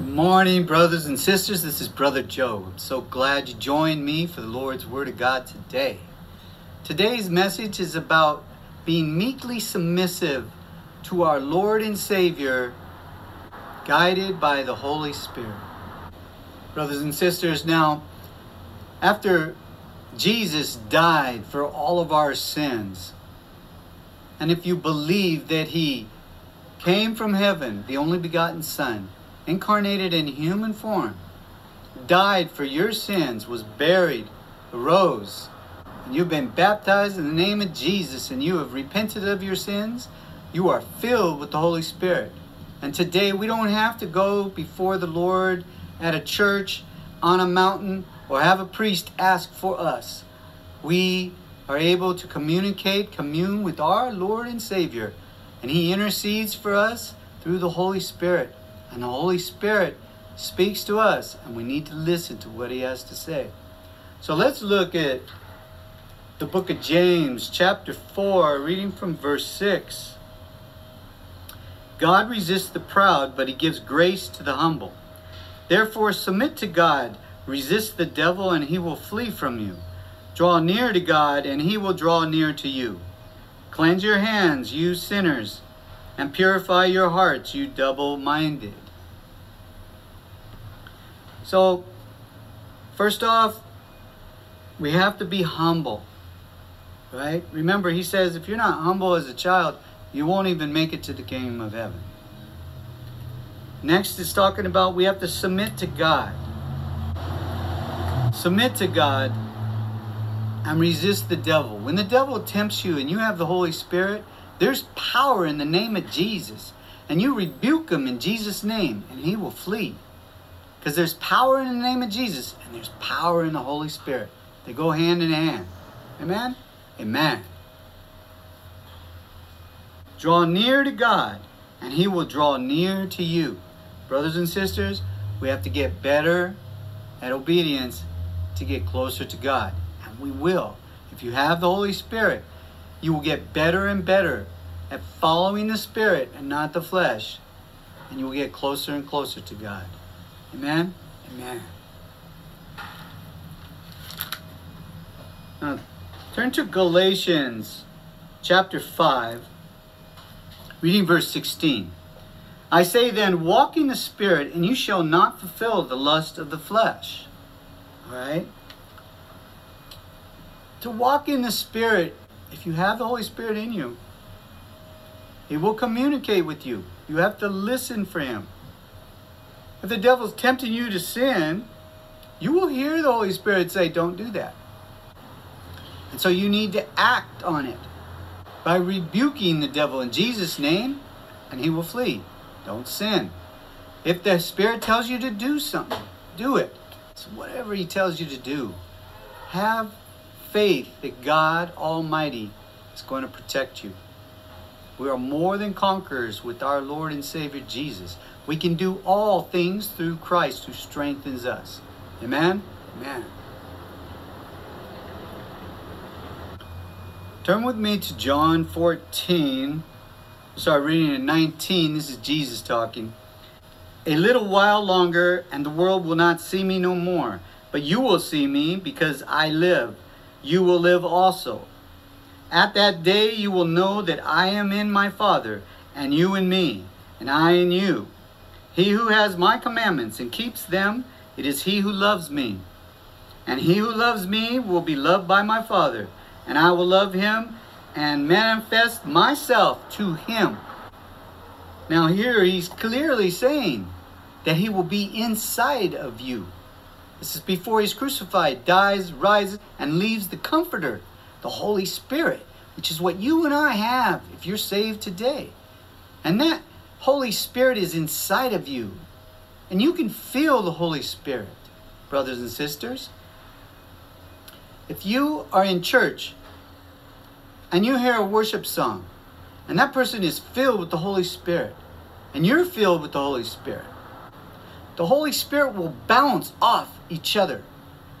Good morning, brothers and sisters. This is Brother Joe. I'm so glad you joined me for the Lord's Word of God today. Today's message is about being meekly submissive to our Lord and Savior, guided by the Holy Spirit. Brothers and sisters, now, after Jesus died for all of our sins, and if you believe that He came from heaven, the only begotten Son, incarnated in human form, died for your sins, was buried, arose, and you've been baptized in the name of Jesus, and you have repented of your sins, you are filled with the Holy Spirit. And today we don't have to go before the Lord at a church, on a mountain, or have a priest ask for us. We are able to communicate, commune with our Lord and Savior, and He intercedes for us through the Holy Spirit. And the Holy Spirit speaks to us, and we need to listen to what He has to say. So let's look at the book of James, chapter 4, reading from verse 6. God resists the proud, but He gives grace to the humble. Therefore, submit to God, resist the devil, and he will flee from you. Draw near to God, and he will draw near to you. Cleanse your hands, you sinners, and purify your hearts, you double minded. So, first off, we have to be humble. Right? Remember, he says if you're not humble as a child, you won't even make it to the kingdom of heaven. Next is talking about we have to submit to God. Submit to God and resist the devil. When the devil tempts you and you have the Holy Spirit, there's power in the name of Jesus. And you rebuke him in Jesus' name, and he will flee. Because there's power in the name of Jesus, and there's power in the Holy Spirit. They go hand in hand. Amen? Amen. Draw near to God, and he will draw near to you. Brothers and sisters, we have to get better at obedience to get closer to God. And we will. If you have the Holy Spirit, you will get better and better at following the Spirit and not the flesh. And you will get closer and closer to God. Amen? Amen. Now, turn to Galatians chapter 5, reading verse 16. I say then, walk in the Spirit, and you shall not fulfill the lust of the flesh. All right? To walk in the Spirit, if you have the Holy Spirit in you, He will communicate with you. You have to listen for Him. If the devil's tempting you to sin, you will hear the Holy Spirit say, Don't do that. And so you need to act on it by rebuking the devil in Jesus' name, and he will flee. Don't sin. If the Spirit tells you to do something, do it. So whatever he tells you to do, have faith that God Almighty is going to protect you. We are more than conquerors with our Lord and Savior Jesus. We can do all things through Christ who strengthens us. Amen? Amen. Turn with me to John 14. Start reading in 19. This is Jesus talking. A little while longer, and the world will not see me no more. But you will see me because I live. You will live also. At that day you will know that I am in my Father, and you in me, and I in you. He who has my commandments and keeps them, it is he who loves me. And he who loves me will be loved by my Father, and I will love him and manifest myself to him. Now, here he's clearly saying that he will be inside of you. This is before he's crucified, dies, rises, and leaves the Comforter, the Holy Spirit, which is what you and I have if you're saved today. And that Holy Spirit is inside of you. And you can feel the Holy Spirit, brothers and sisters. If you are in church and you hear a worship song, and that person is filled with the Holy Spirit, and you're filled with the Holy Spirit, the Holy Spirit will bounce off each other.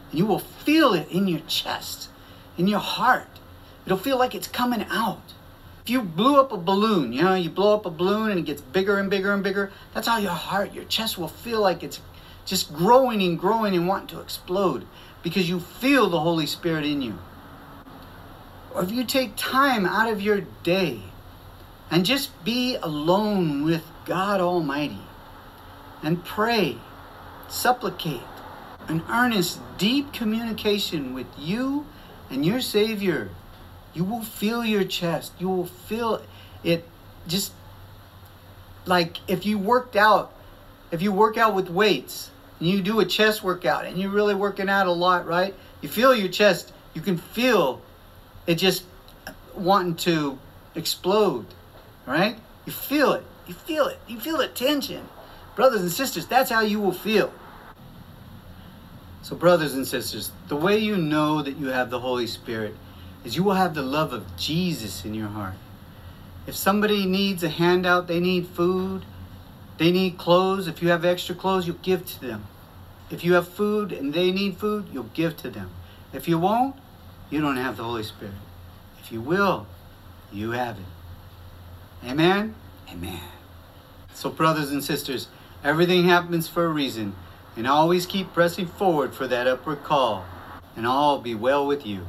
And you will feel it in your chest, in your heart. It'll feel like it's coming out. If you blew up a balloon, you know, you blow up a balloon and it gets bigger and bigger and bigger, that's how your heart, your chest will feel like it's just growing and growing and wanting to explode because you feel the Holy Spirit in you. Or if you take time out of your day and just be alone with God Almighty and pray, supplicate, an earnest, deep communication with you and your Savior, you will feel your chest. You will feel it just like if you worked out, if you work out with weights and you do a chest workout and you're really working out a lot, right? You feel your chest, you can feel it just wanting to explode, right? You feel it. You feel it. You feel the tension. Brothers and sisters, that's how you will feel. So, brothers and sisters, the way you know that you have the Holy Spirit is you will have the love of Jesus in your heart. If somebody needs a handout, they need food, they need clothes, if you have extra clothes, you'll give to them. If you have food and they need food, you'll give to them. If you won't, you don't have the Holy Spirit. If you will, you have it. Amen? Amen. So, brothers and sisters, everything happens for a reason, and always keep pressing forward for that upward call, and all be well with you.